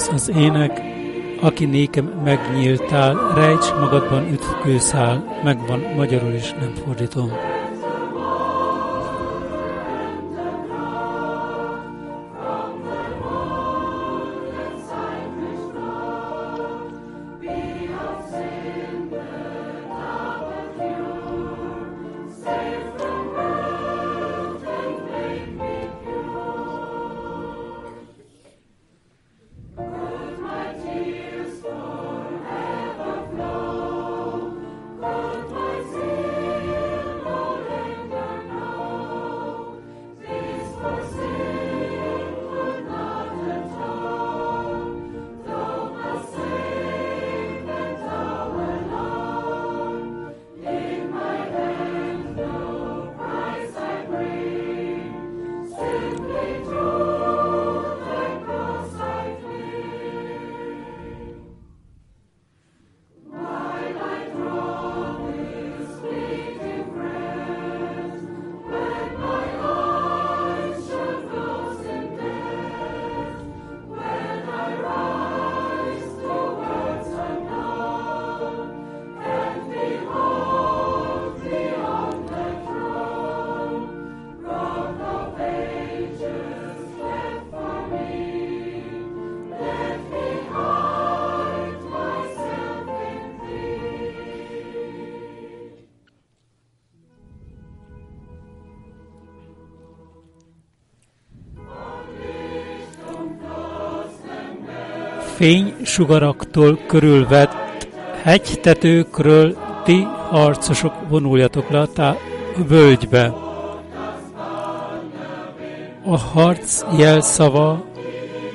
Ez az ének, aki nékem megnyíltál, rejts magadban ütkőszál, megvan magyarul is, nem fordítom. Fénysugaraktól körülvett hegytetőkről ti harcosok vonuljatok le a völgybe. A harc jelszava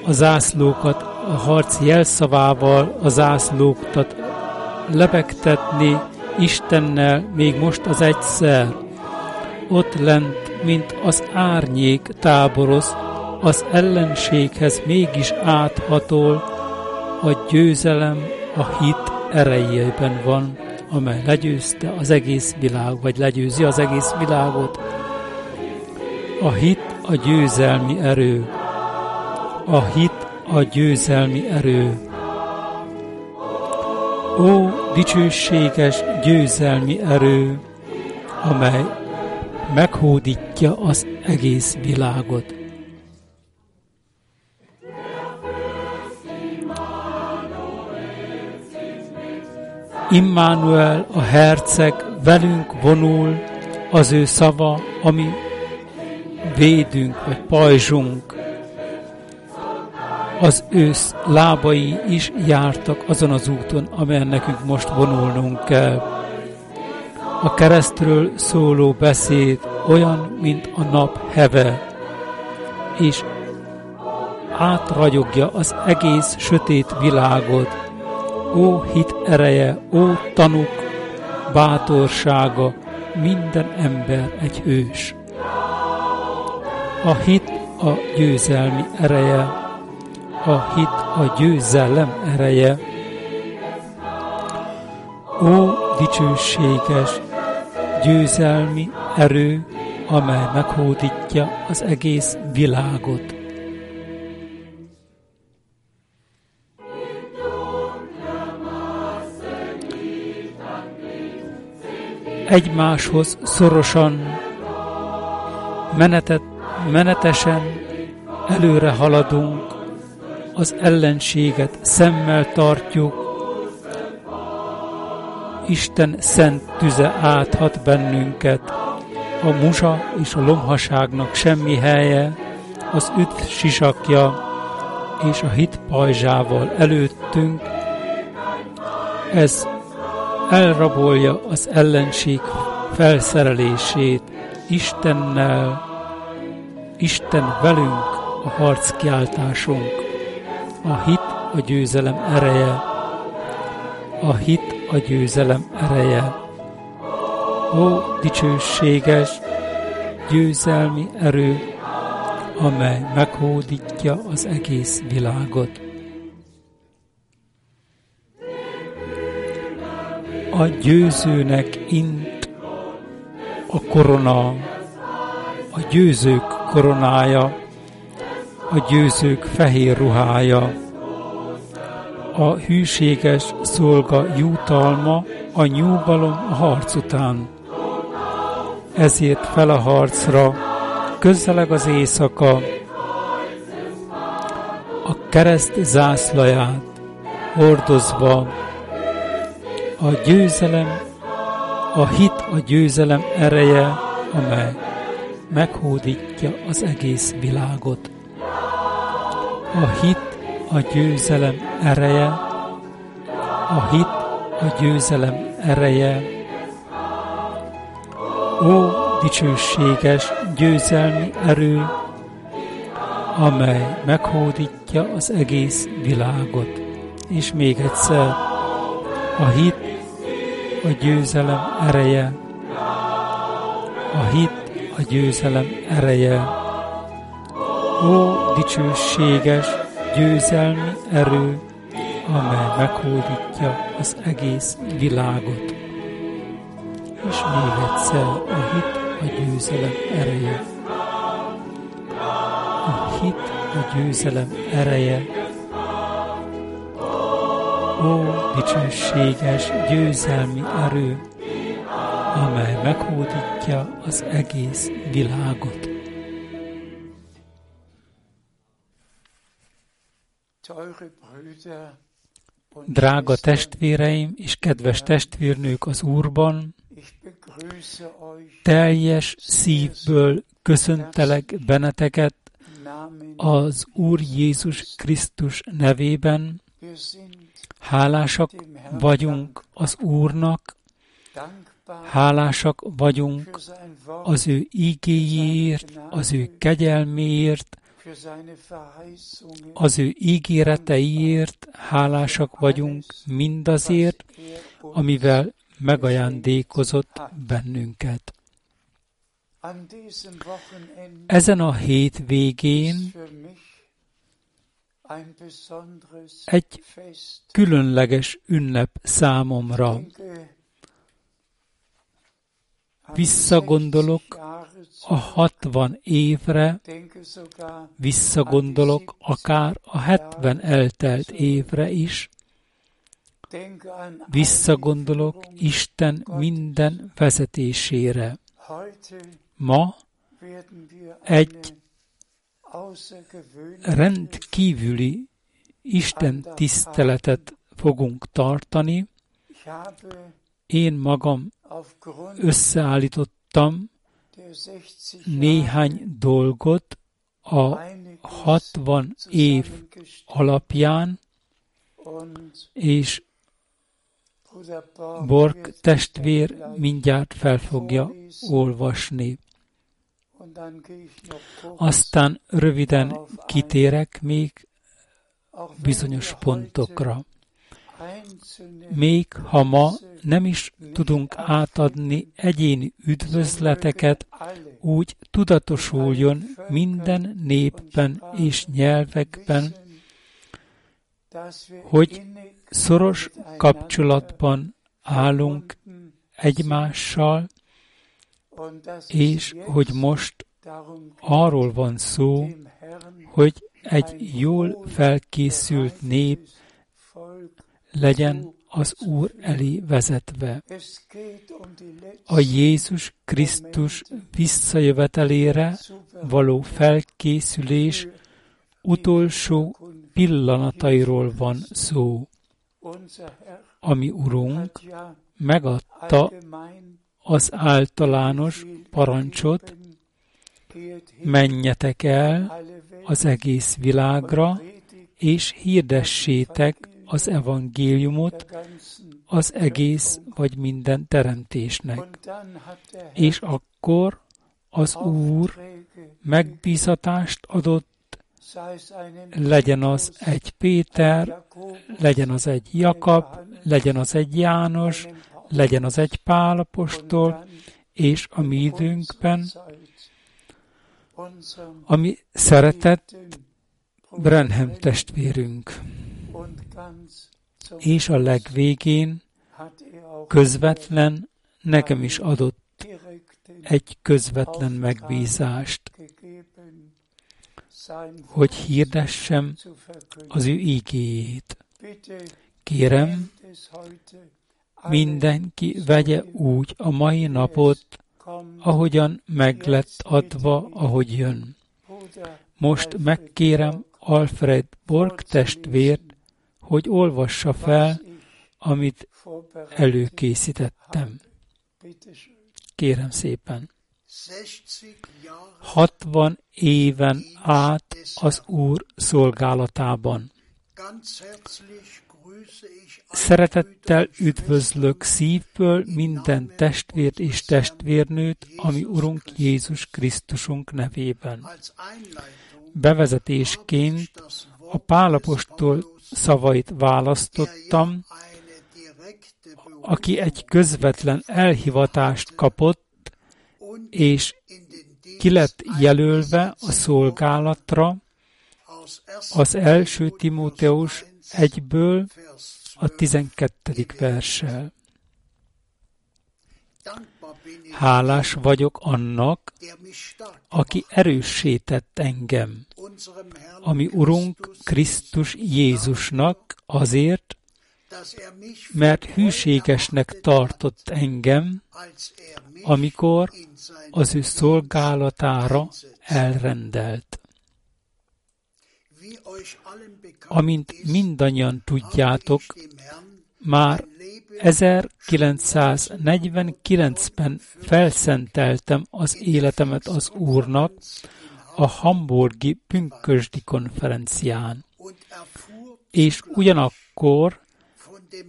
a zászlókat, a harc jelszavával a zászlókat lebegtetni Istennel még most az egyszer. Ott lent, mint az árnyék táboroz, az ellenséghez mégis áthatol, a győzelem a hit erejében van, amely legyőzte az egész világ, vagy legyőzi az egész világot. A hit a győzelmi erő. A hit a győzelmi erő. Ó, dicsőséges győzelmi erő, amely meghódítja az egész világot. Immanuel a herceg velünk vonul, az ő szava, ami védünk, vagy pajzsunk. Az ősz lábai is jártak azon az úton, amelyen nekünk most vonulnunk kell. A keresztről szóló beszéd olyan, mint a nap heve, és átragyogja az egész sötét világot, Ó hit ereje, ó tanuk, bátorsága, minden ember egy hős. A hit a győzelmi ereje, a hit a győzelem ereje. Ó dicsőséges, győzelmi erő, amely meghódítja az egész világot. Egymáshoz szorosan, menetet, menetesen előre haladunk, az ellenséget szemmel tartjuk, Isten szent tüze áthat bennünket, a musa és a lomhaságnak semmi helye, az üt sisakja és a hit pajzsával előttünk, ez elrabolja az ellenség felszerelését Istennel, Isten velünk a harckiáltásunk. A hit a győzelem ereje. A hit a győzelem ereje. Ó, dicsőséges, győzelmi erő, amely meghódítja az egész világot. A győzőnek int a korona, a győzők koronája, a győzők fehér ruhája, A hűséges szolga jutalma a nyugalom a harc után. Ezért fel a harcra, közeleg az éjszaka, a kereszt zászlaját hordozva, a győzelem, a hit a győzelem ereje, amely meghódítja az egész világot. A hit a győzelem ereje, a hit a győzelem ereje. Ó, dicsőséges győzelmi erő, amely meghódítja az egész világot. És még egyszer, a hit a győzelem ereje, a hit a győzelem ereje. Ó, dicsőséges győzelmi erő, amely meghódítja az egész világot. És még egyszer a hit a győzelem ereje. A hit a győzelem ereje. Ó, dicsőséges győzelmi erő, amely meghódítja az egész világot. Drága testvéreim és kedves testvérnők az Úrban, teljes szívből köszöntelek benneteket az Úr Jézus Krisztus nevében. Hálásak vagyunk az Úrnak, Hálásak vagyunk az ő ígéjéért, az ő kegyelméért, az ő ígéreteiért, hálásak vagyunk mindazért, amivel megajándékozott bennünket. Ezen a hét végén egy különleges ünnep számomra. Visszagondolok a hatvan évre, visszagondolok akár a hetven eltelt évre is, visszagondolok Isten minden vezetésére. Ma egy rendkívüli Isten tiszteletet fogunk tartani. Én magam összeállítottam néhány dolgot a 60 év alapján, és Borg testvér mindjárt fel fogja olvasni. Aztán röviden kitérek még bizonyos pontokra. Még ha ma nem is tudunk átadni egyéni üdvözleteket, úgy tudatosuljon minden népben és nyelvekben, hogy szoros kapcsolatban állunk egymással, és hogy most arról van szó, hogy egy jól felkészült nép legyen az Úr elé vezetve. A Jézus Krisztus visszajövetelére való felkészülés utolsó pillanatairól van szó. Ami Urunk megadta az általános parancsot, menjetek el az egész világra, és hirdessétek az evangéliumot az egész vagy minden teremtésnek. És akkor az Úr megbízatást adott, legyen az egy Péter, legyen az egy Jakab, legyen az egy János, legyen az egy Pálapostól, és a mi időnkben, ami szeretett Brenhem testvérünk és a legvégén közvetlen nekem is adott egy közvetlen megbízást, hogy hirdessem az ő ígéjét. Kérem, mindenki vegye úgy a mai napot, ahogyan meg lett adva, ahogy jön. Most megkérem Alfred Borg testvért, hogy olvassa fel, amit előkészítettem. Kérem szépen. 60 éven át az Úr szolgálatában. Szeretettel üdvözlök szívből minden testvért és testvérnőt, ami Urunk Jézus Krisztusunk nevében. Bevezetésként a Pálapostól szavait választottam, aki egy közvetlen elhivatást kapott, és ki lett jelölve a szolgálatra az első Timóteus egyből a 12. verssel. Hálás vagyok annak, aki erősített engem, ami Urunk Krisztus Jézusnak azért, mert hűségesnek tartott engem, amikor az ő szolgálatára elrendelt. Amint mindannyian tudjátok, már 1949-ben felszenteltem az életemet az Úrnak a Hamburgi Pünkösdi konferencián, és ugyanakkor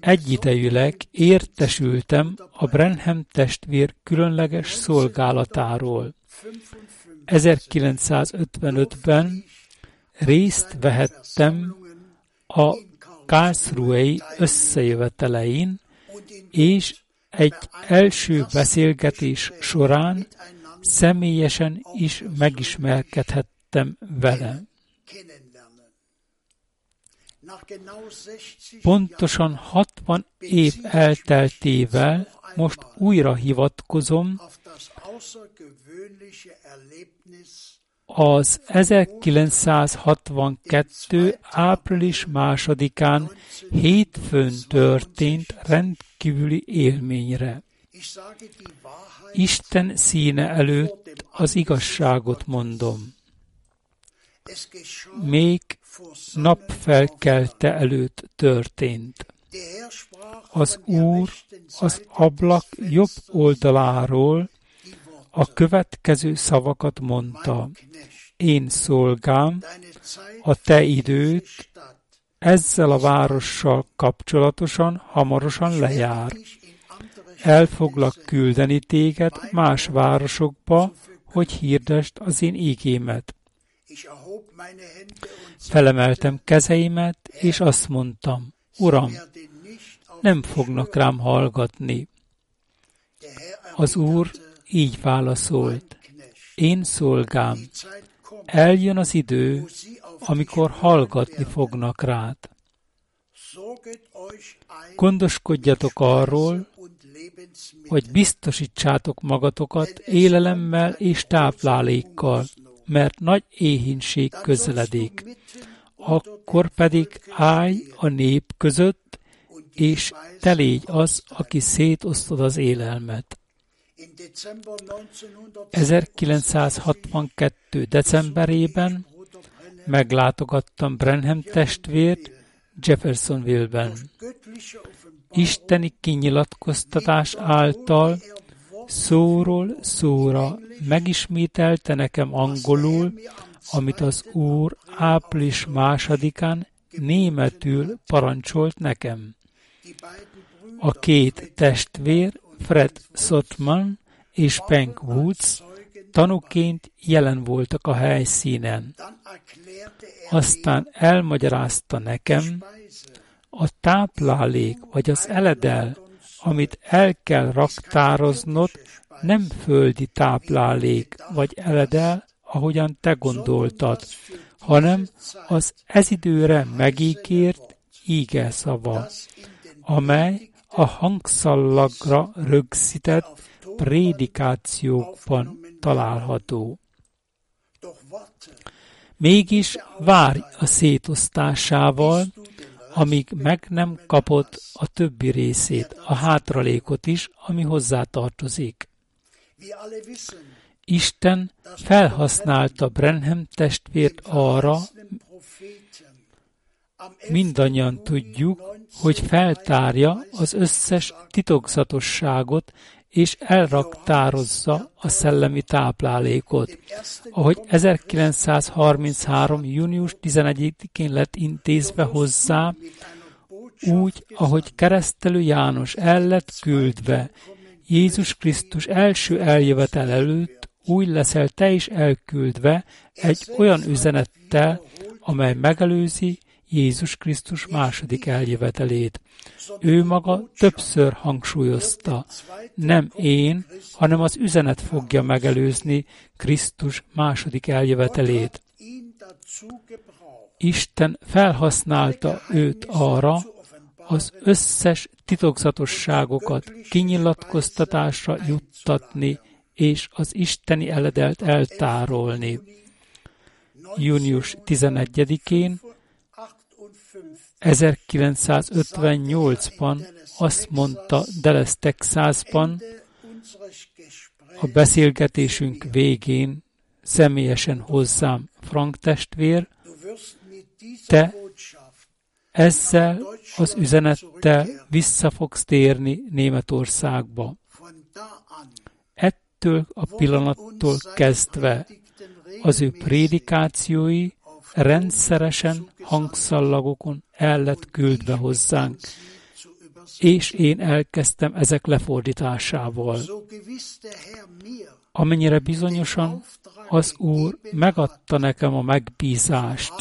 egyidejűleg értesültem a Brenham testvér különleges szolgálatáról. 1955-ben részt vehettem a Karlsruhei összejövetelein, és egy első beszélgetés során személyesen is megismerkedhettem vele. Pontosan 60 év elteltével most újra hivatkozom az 1962. április másodikán hétfőn történt rendkívüli élményre. Isten színe előtt az igazságot mondom. Még napfelkelte előtt történt. Az Úr az ablak jobb oldaláról a következő szavakat mondta. Én szolgám, a te időt ezzel a várossal kapcsolatosan hamarosan lejár. El foglak küldeni téged más városokba, hogy hirdest az én ígémet. Felemeltem kezeimet, és azt mondtam, Uram, nem fognak rám hallgatni. Az Úr így válaszolt, én szolgám, eljön az idő, amikor hallgatni fognak rád. Gondoskodjatok arról, hogy biztosítsátok magatokat élelemmel és táplálékkal, mert nagy éhínség közeledik. Akkor pedig állj a nép között, és te légy az, aki szétosztod az élelmet. 1962. decemberében meglátogattam Brenham testvért Jeffersonville-ben. Isteni kinyilatkoztatás által szóról szóra megismételte nekem angolul, amit az Úr április másodikán németül parancsolt nekem. A két testvér, Fred Sotman és Penk Woods tanúként jelen voltak a helyszínen. Aztán elmagyarázta nekem, a táplálék vagy az eledel, amit el kell raktároznod, nem földi táplálék vagy eledel, ahogyan te gondoltad, hanem az ez időre megígért íge szava, amely a hangszallagra rögzített prédikációkban található. Mégis várj a szétosztásával, amíg meg nem kapod a többi részét, a hátralékot is, ami hozzá tartozik. Isten felhasználta Brenham testvért arra, mindannyian tudjuk, hogy feltárja az összes titokzatosságot és elraktározza a szellemi táplálékot, ahogy 1933. június 11-én lett intézve hozzá, úgy, ahogy keresztelő János el lett küldve, Jézus Krisztus első eljövetel előtt úgy leszel te is elküldve egy olyan üzenettel, amely megelőzi Jézus Krisztus második eljövetelét. Ő maga többször hangsúlyozta, nem én, hanem az üzenet fogja megelőzni Krisztus második eljövetelét. Isten felhasználta őt arra, az összes titokzatosságokat kinyilatkoztatásra juttatni és az isteni eledelt eltárolni. Június 11-én 1958-ban azt mondta Dallas, Texasban, a beszélgetésünk végén személyesen hozzám Frank testvér, te ezzel az üzenettel vissza fogsz térni Németországba. Ettől a pillanattól kezdve az ő prédikációi rendszeresen hangszallagokon el lett küldve hozzánk, és én elkezdtem ezek lefordításával. Amennyire bizonyosan az Úr megadta nekem a megbízást,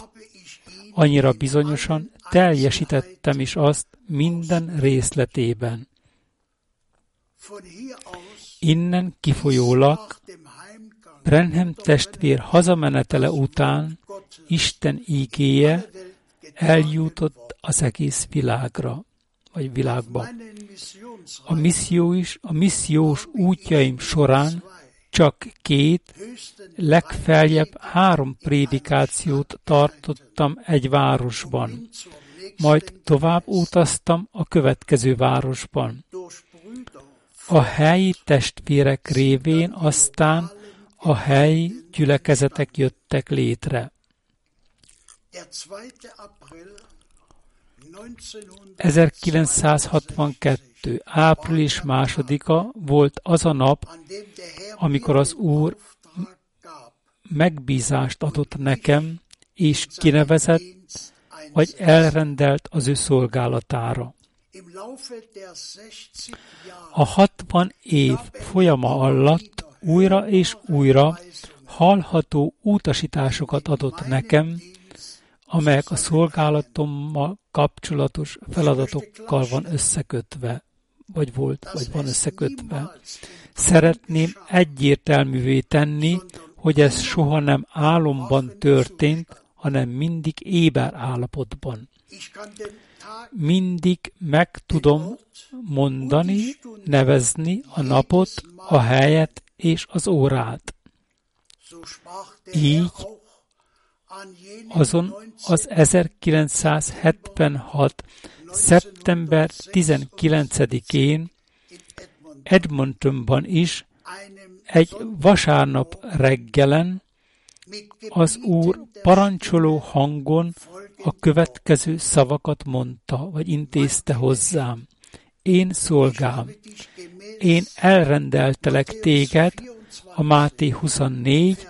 annyira bizonyosan teljesítettem is azt minden részletében. Innen kifolyólag Brenhem testvér hazamenetele után Isten ígéje eljutott az egész világra, vagy világba. A misszió is, a missziós útjaim során csak két, legfeljebb három prédikációt tartottam egy városban. Majd tovább utaztam a következő városban. A helyi testvérek révén aztán a helyi gyülekezetek jöttek létre. 1962. április másodika volt az a nap, amikor az Úr megbízást adott nekem, és kinevezett, vagy elrendelt az ő szolgálatára. A 60 év folyama alatt újra és újra hallható utasításokat adott nekem, amelyek a szolgálatommal kapcsolatos feladatokkal van összekötve, vagy volt, vagy van összekötve. Szeretném egyértelművé tenni, hogy ez soha nem álomban történt, hanem mindig éber állapotban. Mindig meg tudom mondani, nevezni a napot, a helyet és az órát. Így azon az 1976. szeptember 19-én Edmontonban is egy vasárnap reggelen az úr parancsoló hangon a következő szavakat mondta, vagy intézte hozzám. Én szolgám, én elrendeltelek téged, a Máté 24,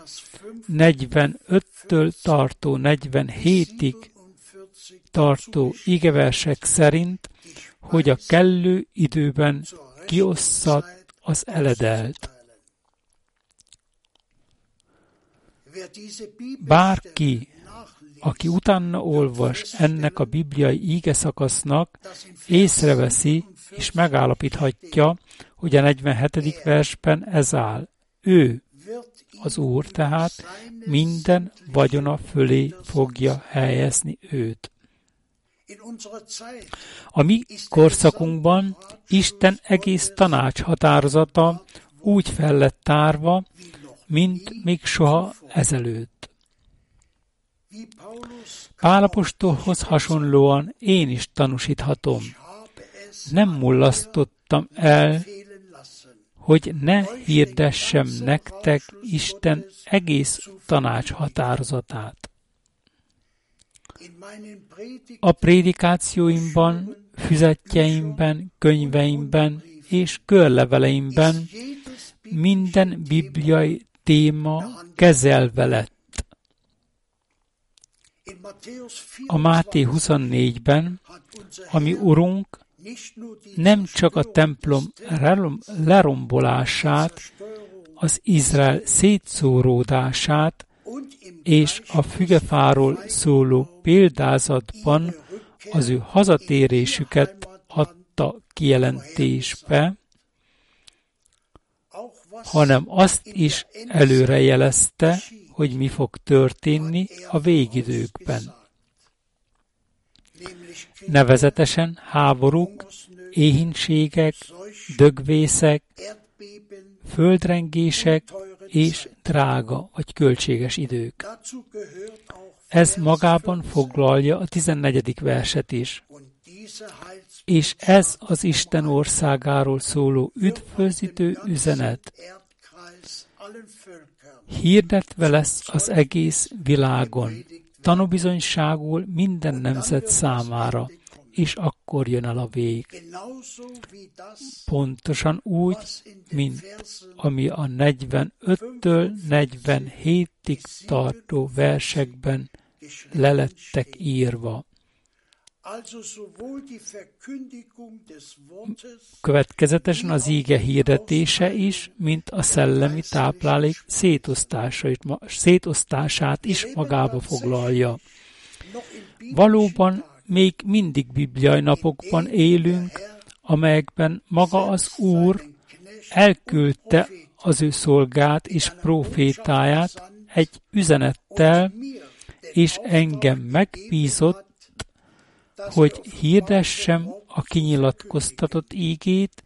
45-től tartó 47-ig tartó igeversek szerint, hogy a kellő időben kiosszad az eledelt. Bárki, aki utána olvas ennek a bibliai íge szakasznak, észreveszi és megállapíthatja, hogy a 47. versben ez áll. Ő, az Úr tehát minden vagyona fölé fogja helyezni őt. A mi korszakunkban Isten egész tanács határozata úgy fel lett tárva, mint még soha ezelőtt. Pálapostolhoz hasonlóan én is tanúsíthatom. Nem mullasztottam el, hogy ne hirdessem nektek Isten egész tanács határozatát. A prédikációimban, füzetjeimben, könyveimben és körleveleimben minden bibliai téma kezelve lett. A Máté 24-ben, ami Urunk nem csak a templom lerombolását, az Izrael szétszóródását és a fügefáról szóló példázatban az ő hazatérésüket adta kijelentésbe, hanem azt is előrejelezte, hogy mi fog történni a végidőkben. Nevezetesen háborúk, éhínségek, dögvészek, földrengések és drága vagy költséges idők. Ez magában foglalja a 14. verset is. És ez az Isten országáról szóló üdvözítő üzenet hirdetve lesz az egész világon, tanúbizonyságul minden nemzet számára, és akkor jön el a vég. Pontosan úgy, mint ami a 45-től 47-ig tartó versekben lelettek írva. Következetesen az íge hirdetése is, mint a szellemi táplálék szétosztását is magába foglalja. Valóban még mindig bibliai napokban élünk, amelyekben maga az Úr elküldte az ő szolgát és profétáját egy üzenettel, és engem megbízott hogy hirdessem a kinyilatkoztatott ígét,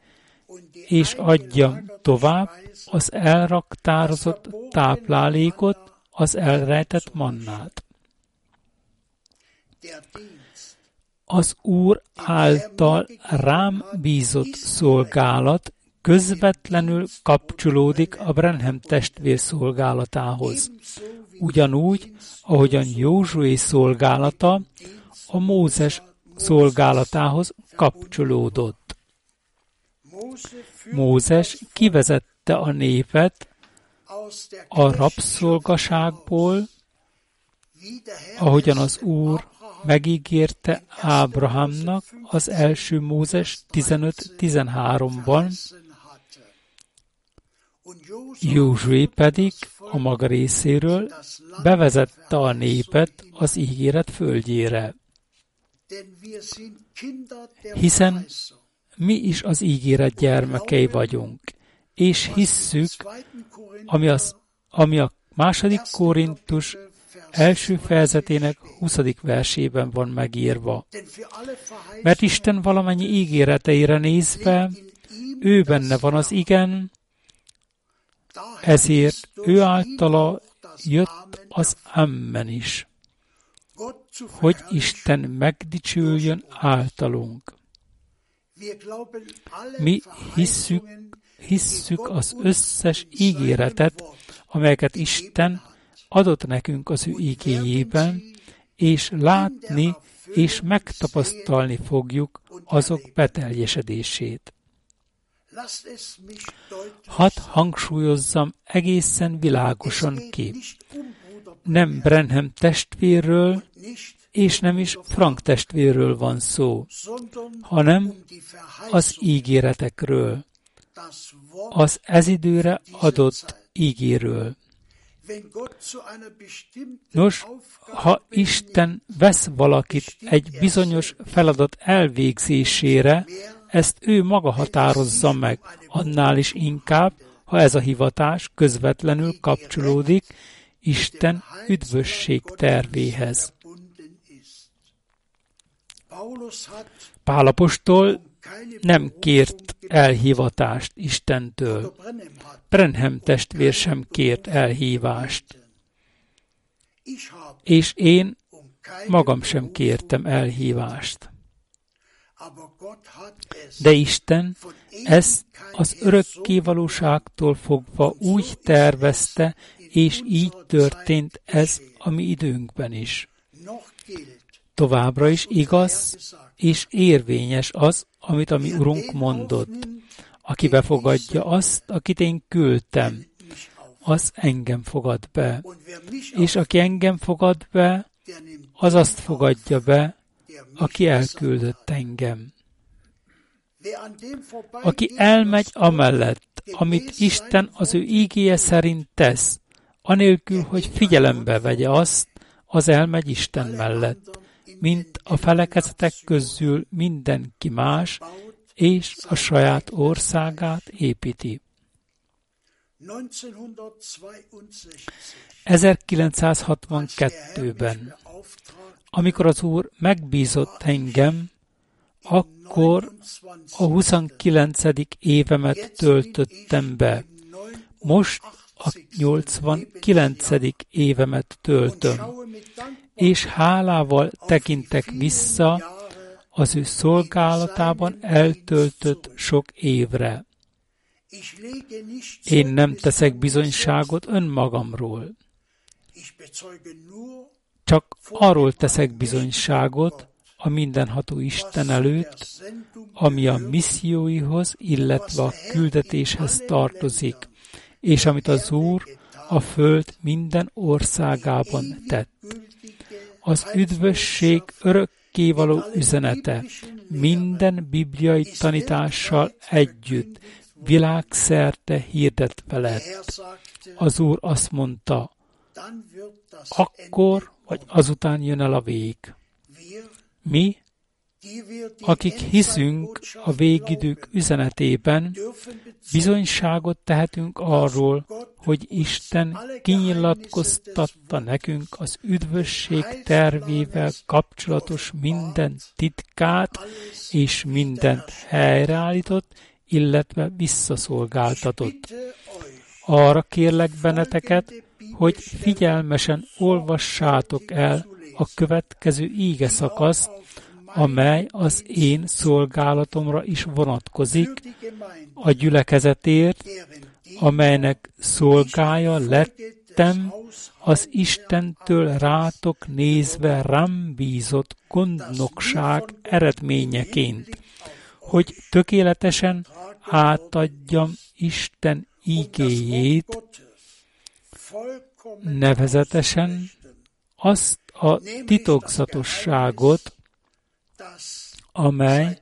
és adjam tovább az elraktározott táplálékot, az elrejtett mannát. Az Úr által rám bízott szolgálat közvetlenül kapcsolódik a Brenhem testvér szolgálatához. Ugyanúgy, ahogyan Józsué szolgálata a Mózes szolgálatához kapcsolódott. Mózes kivezette a népet a rabszolgaságból, ahogyan az Úr megígérte Ábrahámnak az első Mózes 15-13-ban, Józsué pedig a maga részéről bevezette a népet az ígéret földjére hiszen mi is az ígéret gyermekei vagyunk, és hisszük, ami, az, ami a második Korintus első fejezetének 20. versében van megírva. Mert Isten valamennyi ígéreteire nézve, ő benne van az igen, ezért ő általa jött az Amen is hogy Isten megdicsüljön általunk. Mi hisszük, hisszük az összes ígéretet, amelyeket Isten adott nekünk az ő igényében, és látni és megtapasztalni fogjuk azok beteljesedését. Hadd hangsúlyozzam egészen világosan ki nem Brenham testvérről, és nem is Frank testvérről van szó, hanem az ígéretekről, az ezidőre adott ígéről. Nos, ha Isten vesz valakit egy bizonyos feladat elvégzésére, ezt ő maga határozza meg, annál is inkább, ha ez a hivatás közvetlenül kapcsolódik Isten üdvösség tervéhez. Pálapostól nem kért elhívatást Istentől. Brenhem testvér sem kért elhívást. és én magam sem kértem elhívást. De Isten ezt az örökké valóságtól fogva úgy tervezte, és így történt ez a mi időnkben is. Továbbra is igaz és érvényes az, amit a mi Urunk mondott. Aki befogadja azt, akit én küldtem, az engem fogad be. És aki engem fogad be, az azt fogadja be, aki elküldött engem. Aki elmegy amellett, amit Isten az ő ígéje szerint tesz, anélkül, hogy figyelembe vegye azt, az elmegy Isten mellett, mint a felekezetek közül mindenki más, és a saját országát építi. 1962-ben, amikor az Úr megbízott engem, akkor a 29. évemet töltöttem be. Most a 89. évemet töltöm, és hálával tekintek vissza az ő szolgálatában eltöltött sok évre. Én nem teszek bizonyságot önmagamról. Csak arról teszek bizonyságot a mindenható Isten előtt, ami a misszióihoz, illetve a küldetéshez tartozik, és amit az Úr a föld minden országában tett. Az üdvösség örökkévaló üzenete minden bibliai tanítással együtt világszerte hirdetve lett. Az Úr azt mondta, akkor vagy azután jön el a vég. Mi, akik hiszünk a végidők üzenetében, bizonyságot tehetünk arról, hogy Isten kinyilatkoztatta nekünk az üdvösség tervével kapcsolatos minden titkát, és mindent helyreállított, illetve visszaszolgáltatott. Arra kérlek benneteket, hogy figyelmesen olvassátok el a következő íge szakaszt, amely az én szolgálatomra is vonatkozik, a gyülekezetért, amelynek szolgája lettem az Istentől rátok nézve rám bízott gondnokság eredményeként, hogy tökéletesen átadjam Isten ígéjét, nevezetesen azt a titokzatosságot, amely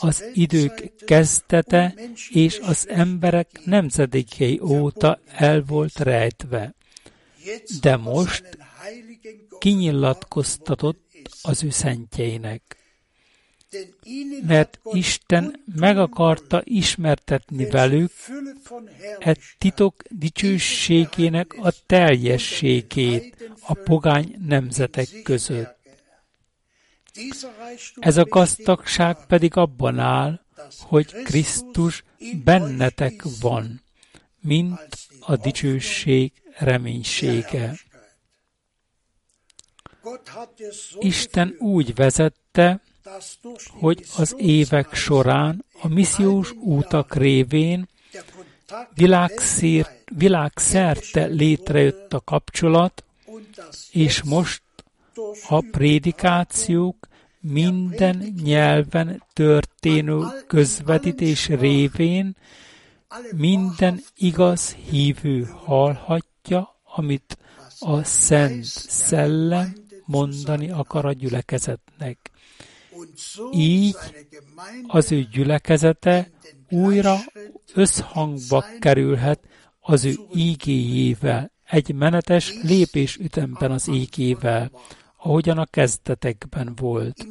az idők kezdete és az emberek nemzedékei óta el volt rejtve, de most kinyilatkoztatott az ő szentjeinek. Mert Isten meg akarta ismertetni velük e titok dicsőségének a teljességét a pogány nemzetek között. Ez a gazdagság pedig abban áll, hogy Krisztus bennetek van, mint a dicsőség reménysége. Isten úgy vezette, hogy az évek során a missziós útak révén világszerte létrejött a kapcsolat, és most a prédikációk minden nyelven történő közvetítés révén minden igaz hívő hallhatja, amit a Szent Szellem mondani akar a gyülekezetnek. Így az ő gyülekezete újra összhangba kerülhet az ő ígéjével, egy menetes lépésütemben az ígével, ahogyan a kezdetekben volt.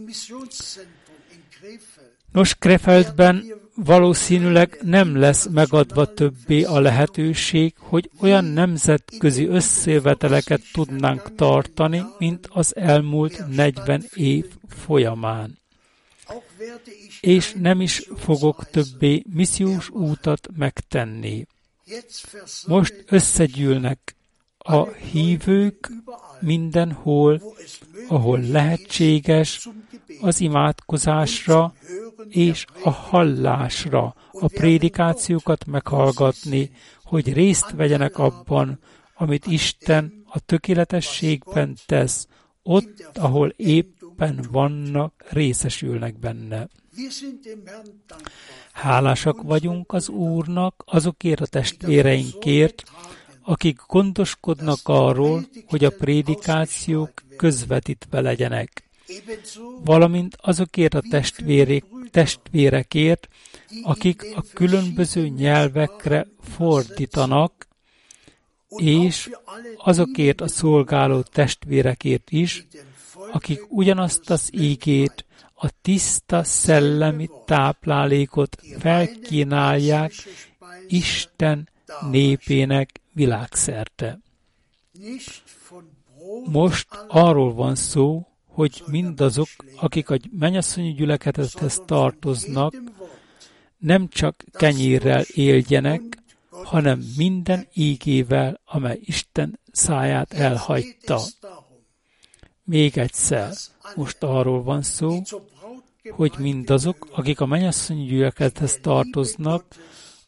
Nos, Krefeldben valószínűleg nem lesz megadva többé a lehetőség, hogy olyan nemzetközi összeveteleket tudnánk tartani, mint az elmúlt 40 év folyamán. És nem is fogok többé missziós útat megtenni. Most összegyűlnek a hívők mindenhol, ahol lehetséges, az imádkozásra és a hallásra, a prédikációkat meghallgatni, hogy részt vegyenek abban, amit Isten a tökéletességben tesz, ott, ahol éppen vannak, részesülnek benne. Hálásak vagyunk az Úrnak azokért a testvéreinkért, akik gondoskodnak arról, hogy a prédikációk közvetítve legyenek, valamint azokért a testvérek, testvérekért, akik a különböző nyelvekre fordítanak, és azokért a szolgáló testvérekért is, akik ugyanazt az ígét, a tiszta szellemi táplálékot felkínálják Isten népének világszerte. Most arról van szó, hogy mindazok, akik a mennyasszonyi gyülekezethez tartoznak, nem csak kenyérrel éljenek, hanem minden ígével, amely Isten száját elhagyta. Még egyszer, most arról van szó, hogy mindazok, akik a mennyasszonyi gyülekezethez tartoznak,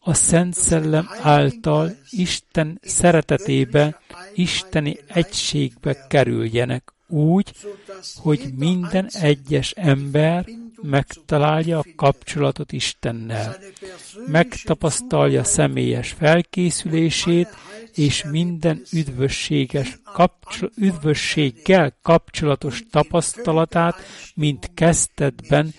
a Szent Szellem által Isten szeretetébe, Isteni egységbe kerüljenek úgy, hogy minden egyes ember megtalálja a kapcsolatot Istennel, megtapasztalja személyes felkészülését, és minden üdvösséges kapcsol- üdvösséggel kapcsolatos tapasztalatát, mint kezdetben,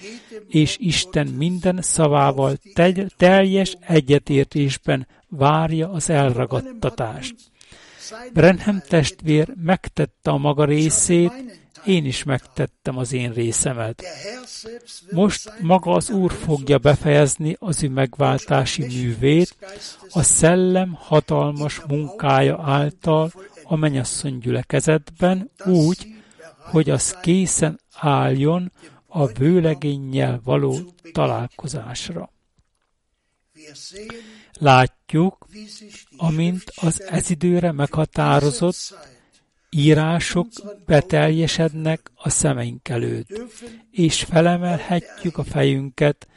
és Isten minden szavával tegy- teljes egyetértésben várja az elragadtatást. Brenhem testvér megtette a maga részét, én is megtettem az én részemet. Most maga az Úr fogja befejezni az ő megváltási művét, a szellem hatalmas munkája által a mennyasszony gyülekezetben úgy, hogy az készen álljon a vőlegénnyel való találkozásra. Látjuk, amint az ez időre meghatározott írások beteljesednek a szemeink előtt, és felemelhetjük a fejünket,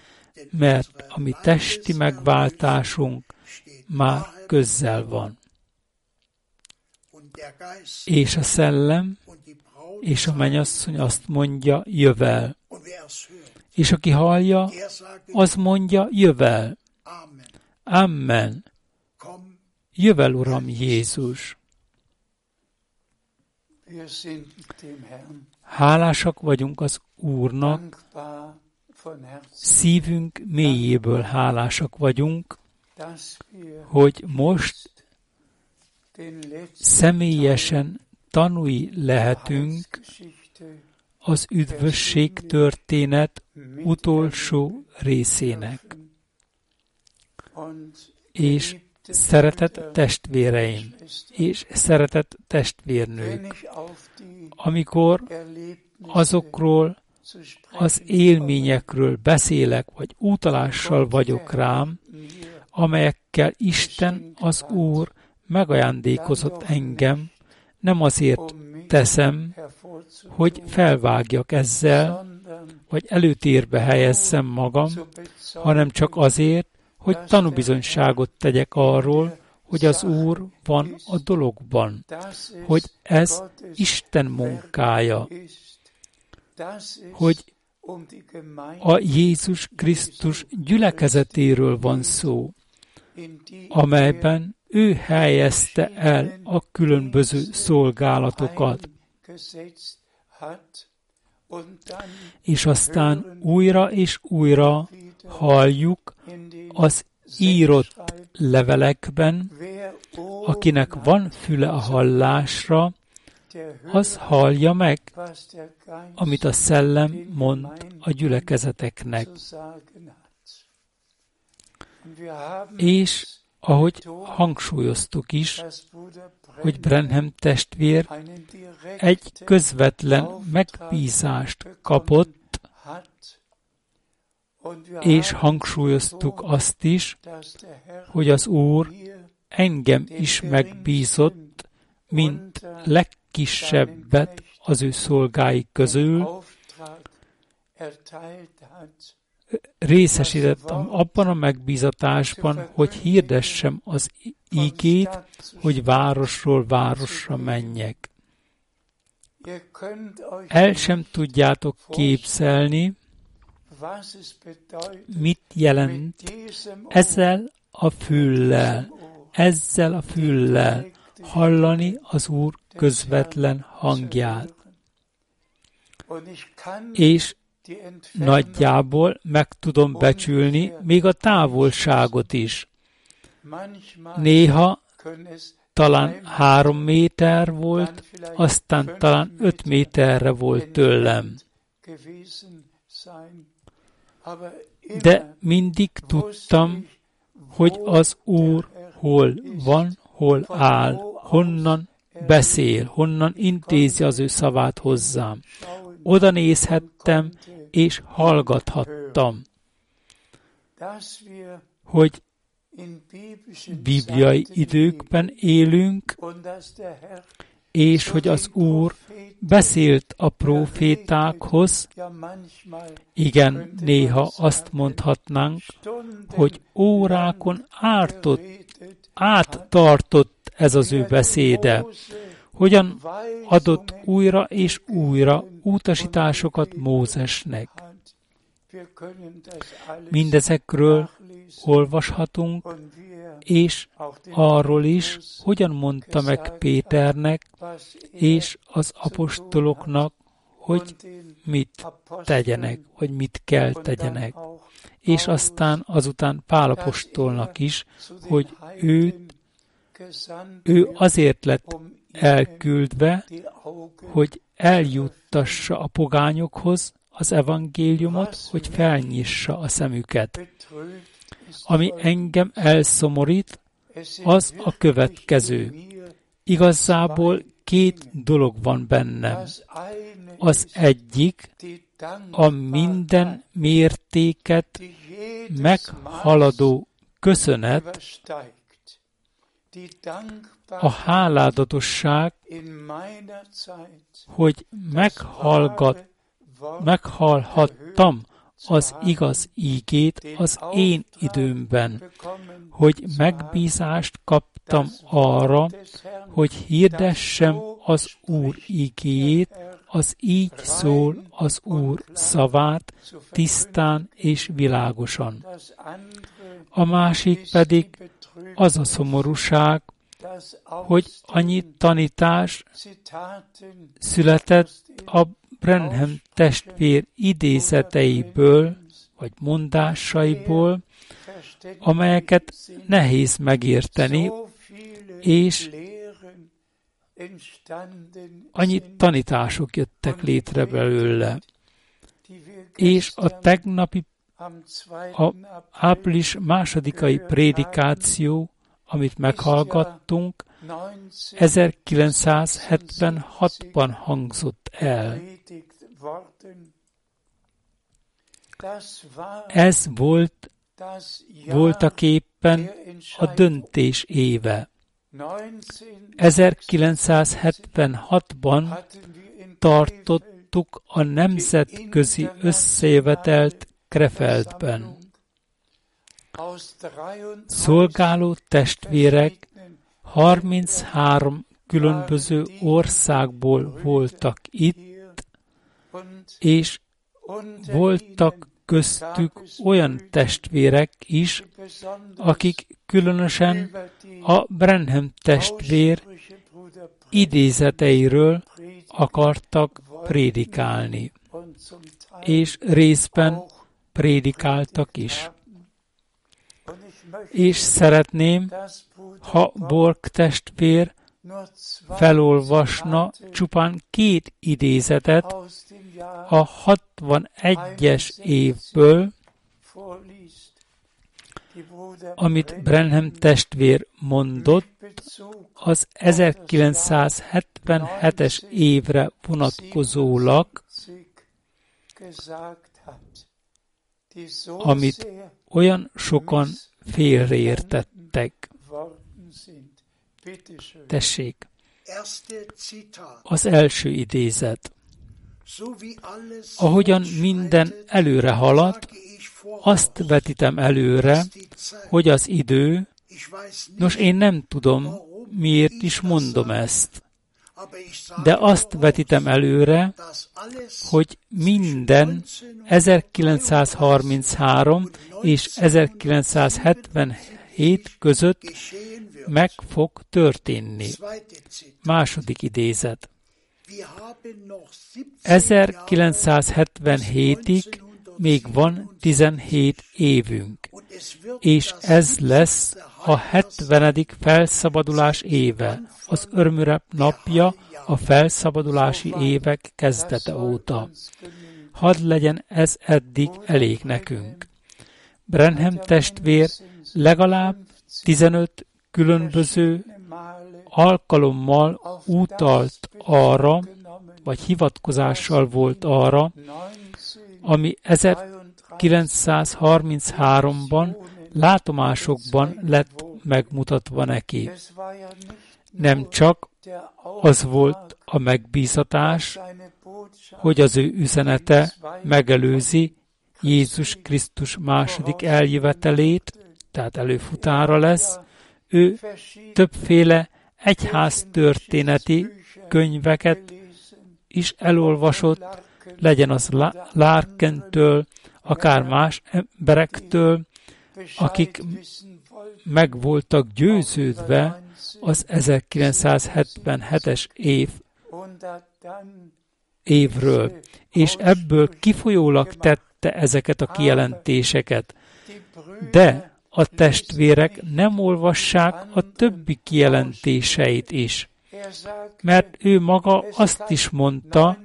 mert a mi testi megváltásunk már közel van. És a szellem és a mennyasszony azt mondja, jövel. És aki hallja, az mondja, jövel. Amen. Jövel, Uram Jézus. Hálásak vagyunk az Úrnak, szívünk mélyéből hálásak vagyunk, hogy most személyesen tanúi lehetünk az üdvösség történet utolsó részének. És Szeretett testvéreim és szeretett testvérnők, amikor azokról az élményekről beszélek, vagy utalással vagyok rám, amelyekkel Isten az Úr megajándékozott engem, nem azért teszem, hogy felvágjak ezzel, vagy előtérbe helyezzem magam, hanem csak azért, hogy tanúbizonyságot tegyek arról, hogy az Úr van a dologban, hogy ez Isten munkája, hogy a Jézus Krisztus gyülekezetéről van szó, amelyben ő helyezte el a különböző szolgálatokat, és aztán újra és újra halljuk az írott levelekben, akinek van füle a hallásra, az hallja meg, amit a szellem mond a gyülekezeteknek. És ahogy hangsúlyoztuk is, hogy Brenham testvér egy közvetlen megbízást kapott és hangsúlyoztuk azt is, hogy az Úr engem is megbízott, mint legkisebbet az ő szolgái közül, részesítettem abban a megbízatásban, hogy hirdessem az ígét, hogy városról városra menjek. El sem tudjátok képzelni, mit jelent ezzel a füllel, ezzel a füllel hallani az Úr közvetlen hangját. És nagyjából meg tudom becsülni még a távolságot is. Néha talán három méter volt, aztán talán öt méterre volt tőlem. De mindig tudtam, hogy az Úr hol van, hol áll, honnan beszél, honnan intézi az ő szavát hozzám. Oda nézhettem, és hallgathattam, hogy bibliai időkben élünk, és hogy az Úr beszélt a profétákhoz, igen, néha azt mondhatnánk, hogy órákon ártott, áttartott ez az ő beszéde, hogyan adott újra és újra utasításokat Mózesnek. Mindezekről olvashatunk, és arról is, hogyan mondta meg Péternek és az apostoloknak, hogy mit tegyenek, hogy mit kell tegyenek. És aztán azután Pálapostolnak is, hogy őt, ő azért lett elküldve, hogy eljuttassa a pogányokhoz az evangéliumot, hogy felnyissa a szemüket. Ami engem elszomorít, az a következő. Igazából két dolog van bennem. Az egyik a minden mértéket meghaladó köszönet, a háládatosság, hogy meghallgat, meghallhattam az igaz ígét az én időmben, hogy megbízást kaptam arra, hogy hirdessem az Úr ígéjét, az így szól az Úr szavát tisztán és világosan. A másik pedig az a szomorúság, hogy annyi tanítás született a Brenham testvér idézeteiből, vagy mondásaiból, amelyeket nehéz megérteni, és annyi tanítások jöttek létre belőle. És a tegnapi a április másodikai prédikáció amit meghallgattunk, 1976-ban hangzott el. Ez volt voltak éppen a döntés éve. 1976-ban tartottuk a nemzetközi összejövetelt Krefeldben. Szolgáló testvérek 33 különböző országból voltak itt, és voltak köztük olyan testvérek is, akik különösen a Brenham testvér idézeteiről akartak prédikálni, és részben prédikáltak is. És szeretném, ha Borg testvér felolvasna csupán két idézetet a 61-es évből, amit Brenham testvér mondott, az 1977-es évre vonatkozólag, amit olyan sokan félreértettek. Tessék. Az első idézet. Ahogyan minden előre halad, azt vetítem előre, hogy az idő, nos én nem tudom, miért is mondom ezt, de azt vetítem előre, hogy minden 1933 és 1977 között meg fog történni. Második idézet. 1977-ig még van 17 évünk, és ez lesz a 70. felszabadulás éve, az örömürep napja a felszabadulási évek kezdete óta. Hadd legyen ez eddig elég nekünk. Brenham testvér legalább 15 különböző alkalommal utalt arra, vagy hivatkozással volt arra, ami 1933-ban látomásokban lett megmutatva neki. Nem csak az volt a megbízatás, hogy az ő üzenete megelőzi Jézus Krisztus második eljövetelét, tehát előfutára lesz, ő többféle egyház történeti könyveket is elolvasott, legyen az Lárkentől, akár más emberektől, akik meg voltak győződve az 1977-es év évről, és ebből kifolyólag tette ezeket a kijelentéseket. De a testvérek nem olvassák a többi kijelentéseit is. Mert ő maga azt is mondta,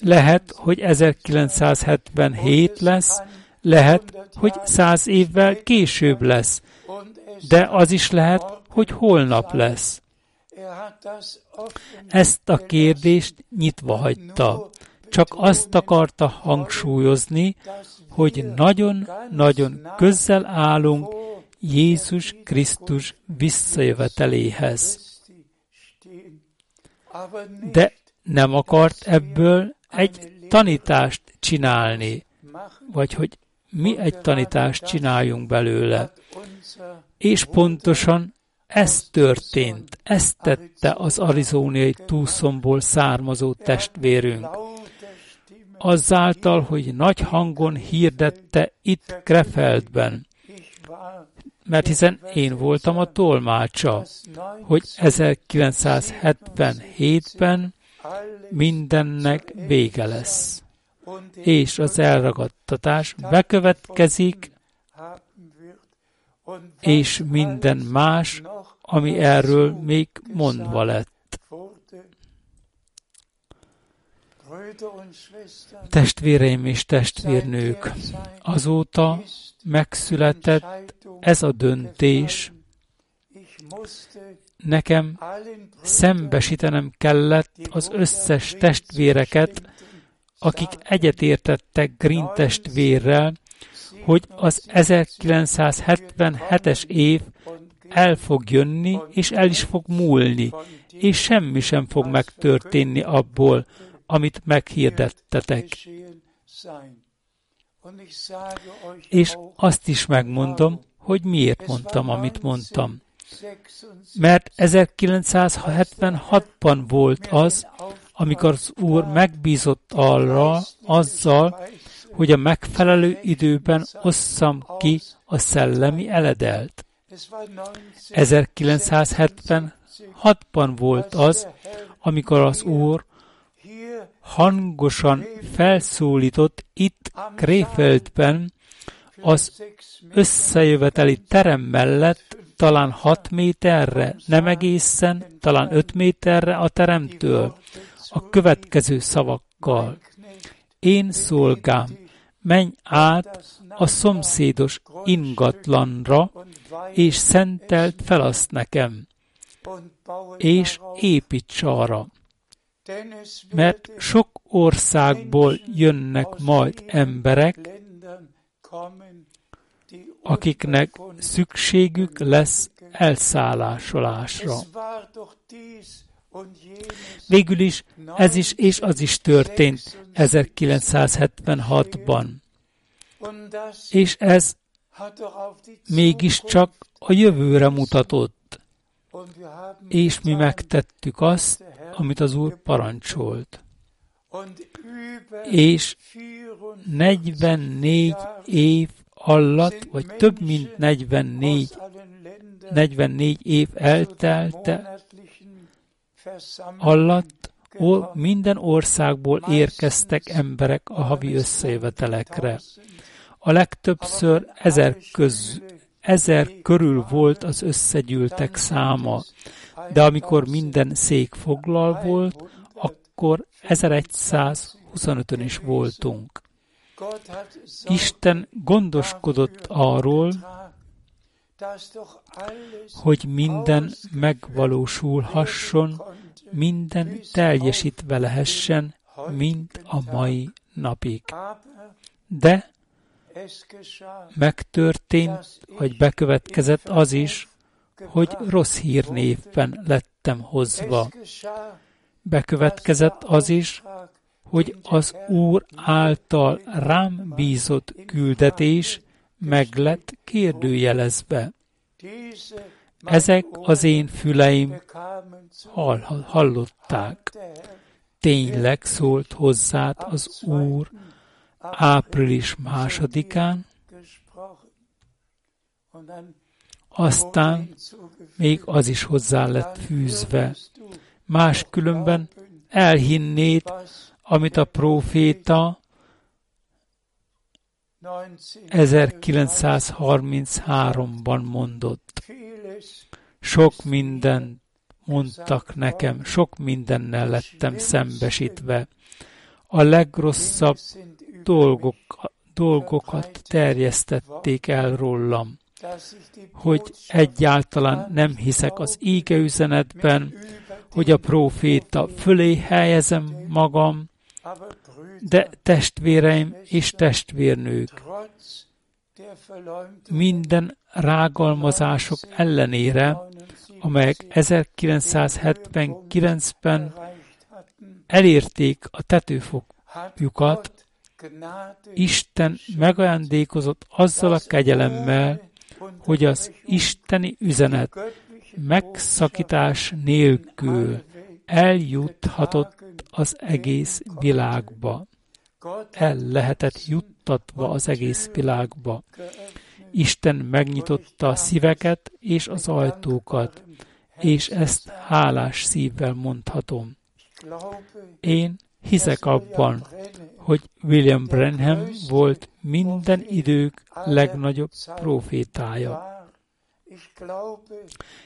lehet, hogy 1977 lesz, lehet, hogy száz évvel később lesz, de az is lehet, hogy holnap lesz. Ezt a kérdést nyitva hagyta. Csak azt akarta hangsúlyozni, hogy nagyon-nagyon közel állunk Jézus Krisztus visszajöveteléhez. De nem akart ebből egy tanítást csinálni, vagy hogy mi egy tanítást csináljunk belőle. És pontosan ez történt, ezt tette az arizóniai túszomból származó testvérünk. Azáltal, hogy nagy hangon hirdette itt Krefeldben, mert hiszen én voltam a tolmácsa, hogy 1977-ben mindennek vége lesz, és az elragadtatás bekövetkezik, és minden más, ami erről még mondva lett. Testvéreim és testvérnők, azóta megszületett ez a döntés, nekem szembesítenem kellett az összes testvéreket, akik egyetértettek Green testvérrel, hogy az 1977-es év el fog jönni, és el is fog múlni, és semmi sem fog megtörténni abból, amit meghirdettetek. És azt is megmondom, hogy miért mondtam, amit mondtam. Mert 1976-ban volt az, amikor az Úr megbízott arra azzal, hogy a megfelelő időben osszam ki a szellemi eledelt. 1976-ban volt az, amikor az Úr hangosan felszólított itt Kréfeldben az összejöveteli terem mellett talán hat méterre, nem egészen, talán öt méterre a teremtől, a következő szavakkal. Én szolgám, menj át a szomszédos ingatlanra, és szentelt fel azt nekem, és építs arra mert sok országból jönnek majd emberek, akiknek szükségük lesz elszállásolásra. Végül is ez is és az is történt 1976-ban. És ez mégiscsak a jövőre mutatott. És mi megtettük azt, amit az Úr parancsolt. És 44 év alatt, vagy több mint 44, 44 év eltelte alatt minden országból érkeztek emberek a havi összejövetelekre. A legtöbbször ezer, köz, ezer körül volt az összegyűltek száma, de amikor minden szék foglal volt, akkor 1125-ön is voltunk. Isten gondoskodott arról, hogy minden megvalósulhasson, minden teljesítve lehessen, mint a mai napig. De megtörtént, vagy bekövetkezett az is, hogy rossz hírnévben lettem hozva. Bekövetkezett az is, hogy az Úr által rám bízott küldetés meg lett kérdőjelezve. Ezek az én füleim hall, hallották. Tényleg szólt hozzád az Úr április másodikán, aztán még az is hozzá lett fűzve. Máskülönben elhinnéd, amit a próféta 1933-ban mondott. Sok mindent mondtak nekem, sok mindennel lettem szembesítve. A legrosszabb dolgok, dolgokat terjesztették el rólam, hogy egyáltalán nem hiszek az íge üzenetben, hogy a próféta fölé helyezem magam, de testvéreim és testvérnők, minden rágalmazások ellenére, amelyek 1979-ben elérték a tetőfokjukat, Isten megajándékozott azzal a kegyelemmel, hogy az isteni üzenet megszakítás nélkül eljuthatott az egész világba. El lehetett juttatva az egész világba. Isten megnyitotta a szíveket és az ajtókat, és ezt hálás szívvel mondhatom. Én hiszek abban, hogy William Branham volt minden idők legnagyobb profétája.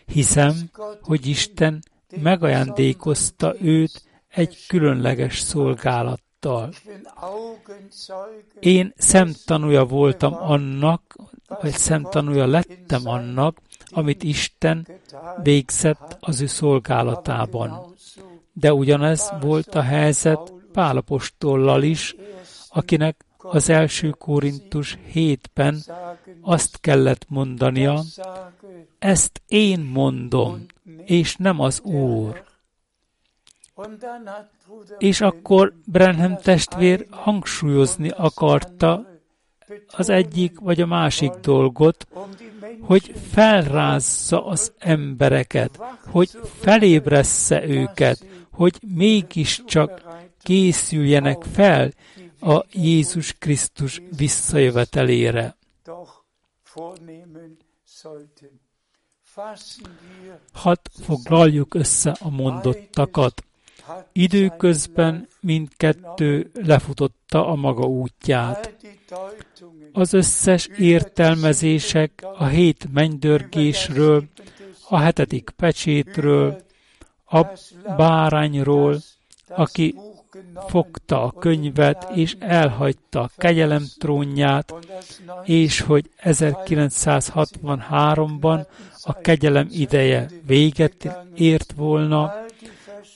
Hiszem, hogy Isten megajándékozta őt egy különleges szolgálattal. Én szemtanúja voltam annak, vagy szemtanúja lettem annak, amit Isten végzett az ő szolgálatában. De ugyanez volt a helyzet Pálapostollal is, akinek az első Korintus 7-ben azt kellett mondania, ezt én mondom, és nem az Úr. És akkor Brenham testvér hangsúlyozni akarta az egyik vagy a másik dolgot, hogy felrázza az embereket, hogy felébressze őket, hogy mégiscsak készüljenek fel a Jézus Krisztus visszajövetelére. Hadd foglaljuk össze a mondottakat. Időközben mindkettő lefutotta a maga útját. Az összes értelmezések a hét mennydörgésről, a hetedik pecsétről, a bárányról, aki fogta a könyvet, és elhagyta a kegyelem trónját, és hogy 1963-ban a kegyelem ideje véget ért volna,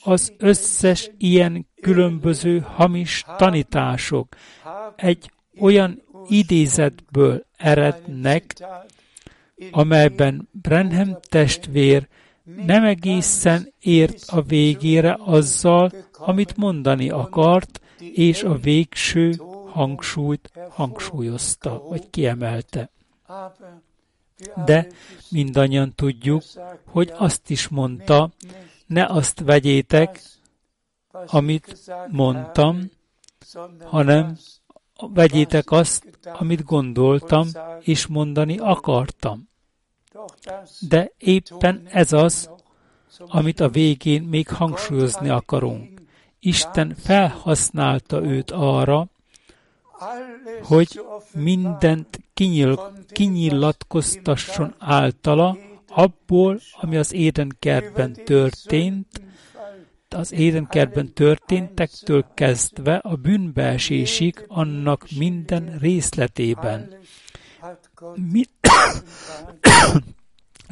az összes ilyen különböző hamis tanítások egy olyan idézetből erednek, amelyben Brenham testvér nem egészen ért a végére azzal, amit mondani akart, és a végső hangsúlyt hangsúlyozta, vagy kiemelte. De mindannyian tudjuk, hogy azt is mondta, ne azt vegyétek, amit mondtam, hanem vegyétek azt, amit gondoltam, és mondani akartam. De éppen ez az, amit a végén még hangsúlyozni akarunk. Isten felhasználta őt arra, hogy mindent kinyil, kinyilatkoztasson általa, abból, ami az édenkertben történt, az édenkertben történtektől kezdve a bűnbeesésig annak minden részletében. Mi,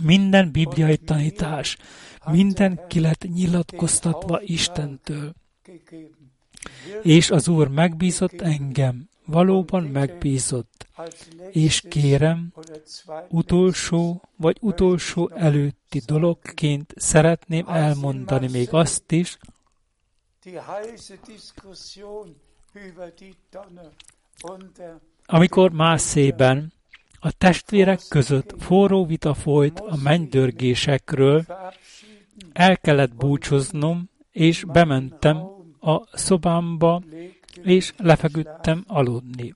minden bibliai tanítás, minden ki lett nyilatkoztatva Istentől. És az Úr megbízott engem, valóban megbízott, és kérem, utolsó vagy utolsó előtti dologként szeretném elmondani még azt is, amikor Mászében a testvérek között forró vita folyt a mennydörgésekről, el kellett búcsúznom, és bementem a szobámba, és lefeküdtem aludni.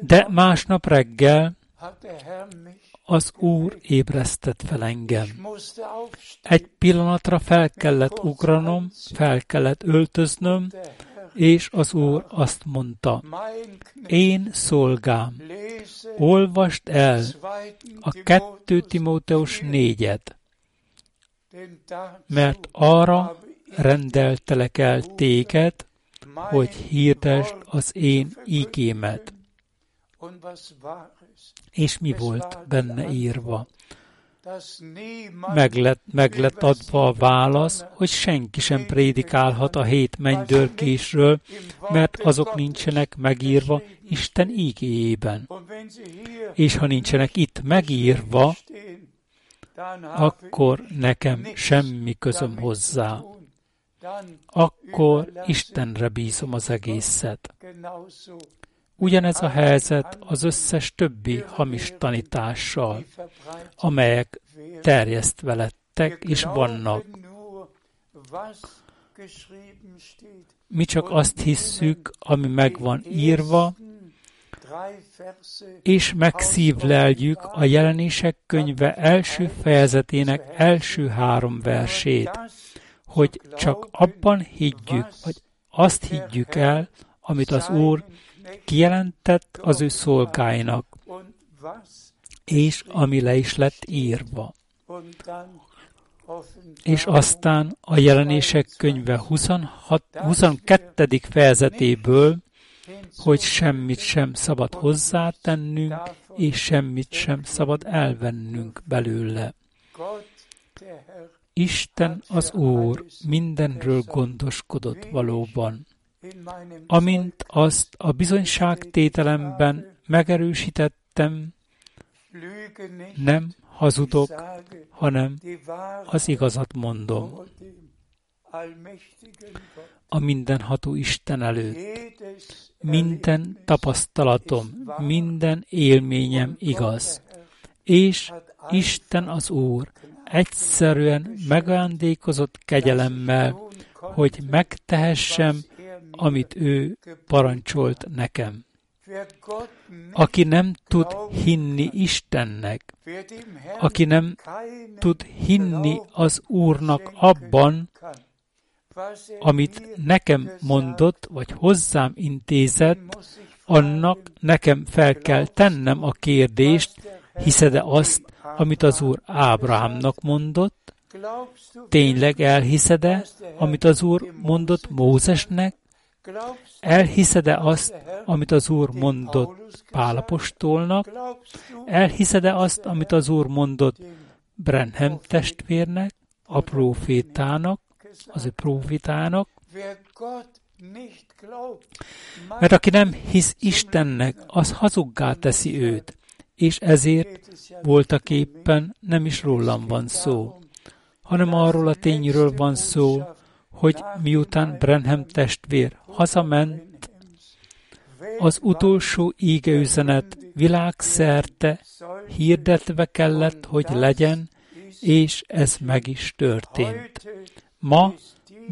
De másnap reggel az Úr ébresztett fel engem. Egy pillanatra fel kellett ugranom, fel kellett öltöznöm, és az Úr azt mondta, én szolgám, olvast el a 2 Timóteus négyet, mert arra rendeltelek el téged, hogy hirdesd az én ígémet. És mi volt benne írva? Meg lett, meg lett adva a válasz, hogy senki sem prédikálhat a hét mennydörgésről, mert azok nincsenek megírva Isten ígéjében. És ha nincsenek itt megírva, akkor nekem semmi közöm hozzá akkor Istenre bízom az egészet. Ugyanez a helyzet az összes többi hamis tanítással, amelyek terjesztve lettek és vannak. Mi csak azt hisszük, ami meg van írva, és megszívleljük a jelenések könyve első fejezetének első három versét hogy csak abban higgyük, vagy azt higgyük el, amit az Úr kijelentett az ő szolgáinak, és ami le is lett írva. És aztán a jelenések könyve 26, 22. fejezetéből, hogy semmit sem szabad hozzátennünk, és semmit sem szabad elvennünk belőle. Isten az Úr mindenről gondoskodott valóban. Amint azt a bizonyságtételemben megerősítettem, nem hazudok, hanem az igazat mondom. A mindenható Isten előtt. Minden tapasztalatom, minden élményem igaz. És Isten az Úr egyszerűen megajándékozott kegyelemmel, hogy megtehessem, amit ő parancsolt nekem. Aki nem tud hinni Istennek, aki nem tud hinni az Úrnak abban, amit nekem mondott, vagy hozzám intézett, annak nekem fel kell tennem a kérdést, hiszed-e azt, amit az Úr Ábrahámnak mondott? Tényleg elhiszed-e, amit az Úr mondott Mózesnek? Elhiszed-e azt, amit az Úr mondott Pálapostolnak? Elhiszed-e azt, amit az Úr mondott Brenhem testvérnek, a profétának, az ő profétának? Mert aki nem hisz Istennek, az hazuggá teszi őt, és ezért voltak éppen nem is rólam van szó, hanem arról a tényről van szó, hogy miután Brenham testvér hazament, az utolsó ígeüzenet világszerte hirdetve kellett, hogy legyen, és ez meg is történt. Ma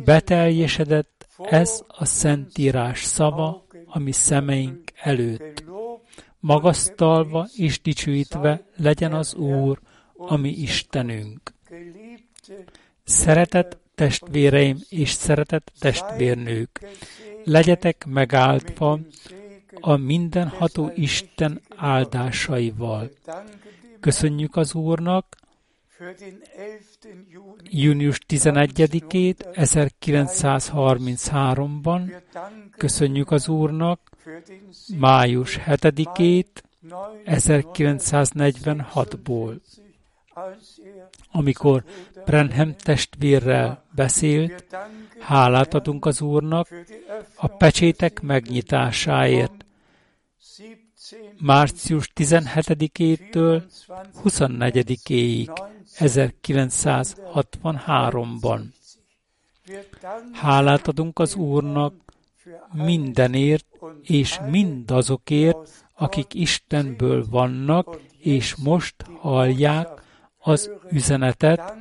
beteljesedett ez a Szentírás szava, ami szemeink előtt. Magasztalva és dicsőítve legyen az Úr, ami Istenünk. Szeretett testvéreim és szeretett testvérnők, legyetek megáldva a mindenható Isten áldásaival. Köszönjük az Úrnak, június 11-ét 1933-ban, köszönjük az Úrnak, május 7-ét 1946-ból. Amikor Brenham testvérrel beszélt, hálát adunk az Úrnak a pecsétek megnyitásáért, március 17-től 24-éig 1963-ban. Hálát adunk az Úrnak mindenért és mindazokért, akik Istenből vannak, és most hallják az üzenetet,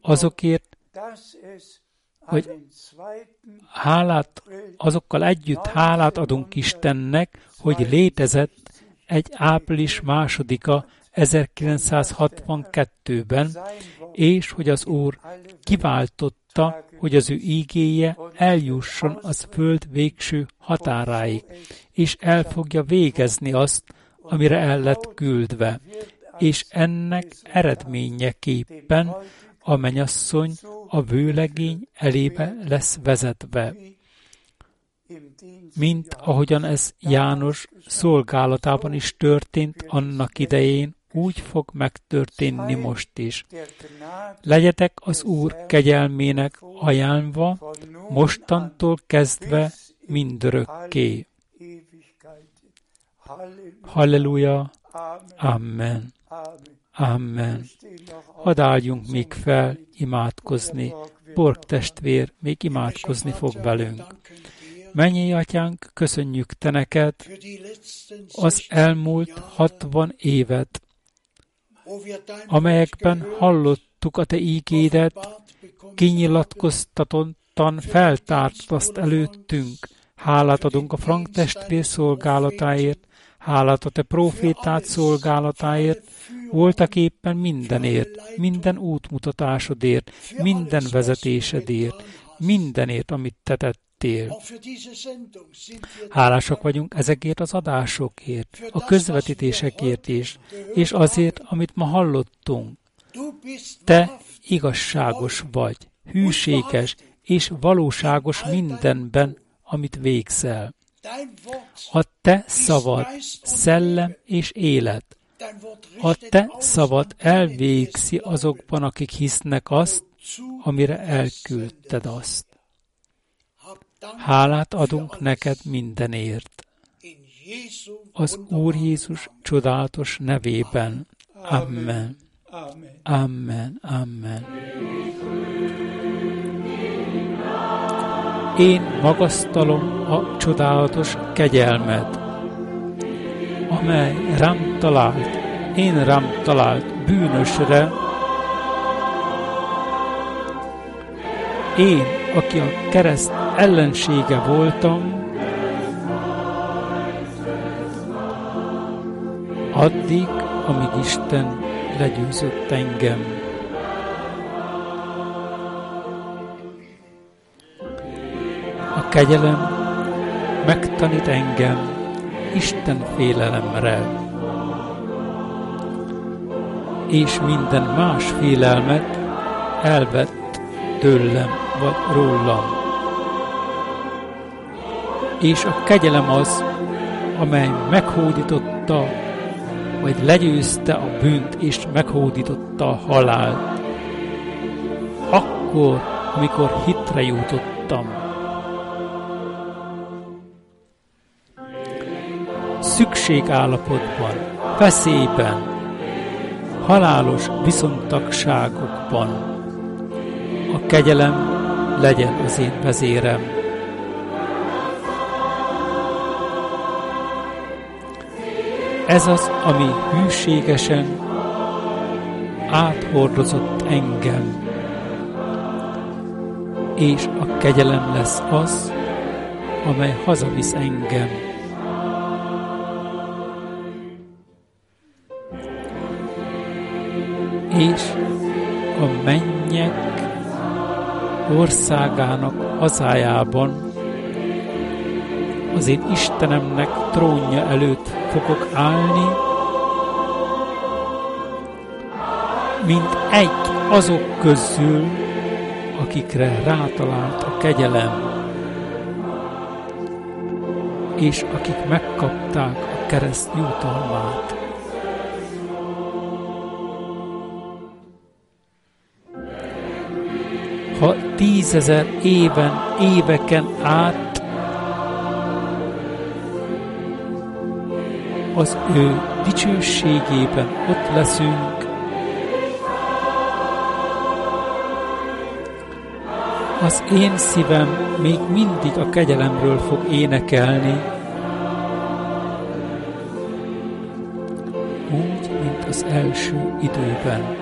azokért, hogy hálát, azokkal együtt hálát adunk Istennek, hogy létezett egy április másodika 1962-ben, és hogy az Úr kiváltotta, hogy az ő ígéje eljusson az föld végső határáig, és el fogja végezni azt, amire el lett küldve. És ennek eredményeképpen a menyasszony a vőlegény elébe lesz vezetve mint ahogyan ez János szolgálatában is történt annak idején, úgy fog megtörténni most is. Legyetek az Úr kegyelmének ajánlva, mostantól kezdve mindörökké. Halleluja, Amen. Amen. Hadd álljunk még fel imádkozni. Borg testvér még imádkozni fog velünk. Mennyi atyánk, köszönjük te neked az elmúlt hatvan évet, amelyekben hallottuk a te ígédet, kinyilatkoztatottan feltárt azt előttünk. Hálát adunk a Frank testvér szolgálatáért, hálát a te profétát szolgálatáért, voltak éppen mindenért, minden útmutatásodért, minden vezetésedért, mindenért, amit te tett tettél. Hálásak vagyunk ezekért az adásokért, a közvetítésekért is, és azért, amit ma hallottunk. Te igazságos vagy, hűséges és valóságos mindenben, amit végzel. A te szavad szellem és élet. A te szavad elvégzi azokban, akik hisznek azt, amire elküldted azt. Hálát adunk neked mindenért. Az Úr Jézus csodálatos nevében. Amen. Amen. Amen. Én magasztalom a csodálatos kegyelmet, amely rám talált, én rám talált bűnösre, én, aki a kereszt ellensége voltam, addig, amíg Isten legyőzött engem. A kegyelem megtanít engem Isten félelemre, és minden más félelmet elvett tőlem vagy rólam és a kegyelem az, amely meghódította, vagy legyőzte a bűnt, és meghódította a halált. Akkor, amikor hitre jutottam. Szükségállapotban, veszélyben, halálos viszontagságokban. A kegyelem legyen az én vezérem. Ez az, ami hűségesen áthordozott engem, és a kegyelem lesz az, amely hazavisz engem. És a mennyek országának hazájában az én Istenemnek trónja előtt fogok állni, mint egy azok közül, akikre rátalált a kegyelem, és akik megkapták a kereszt jutalmát. Tízezer éven, éveken át. Az ő dicsőségében ott leszünk, Az én szívem még mindig a kegyelemről fog énekelni, úgy, mint az első időben.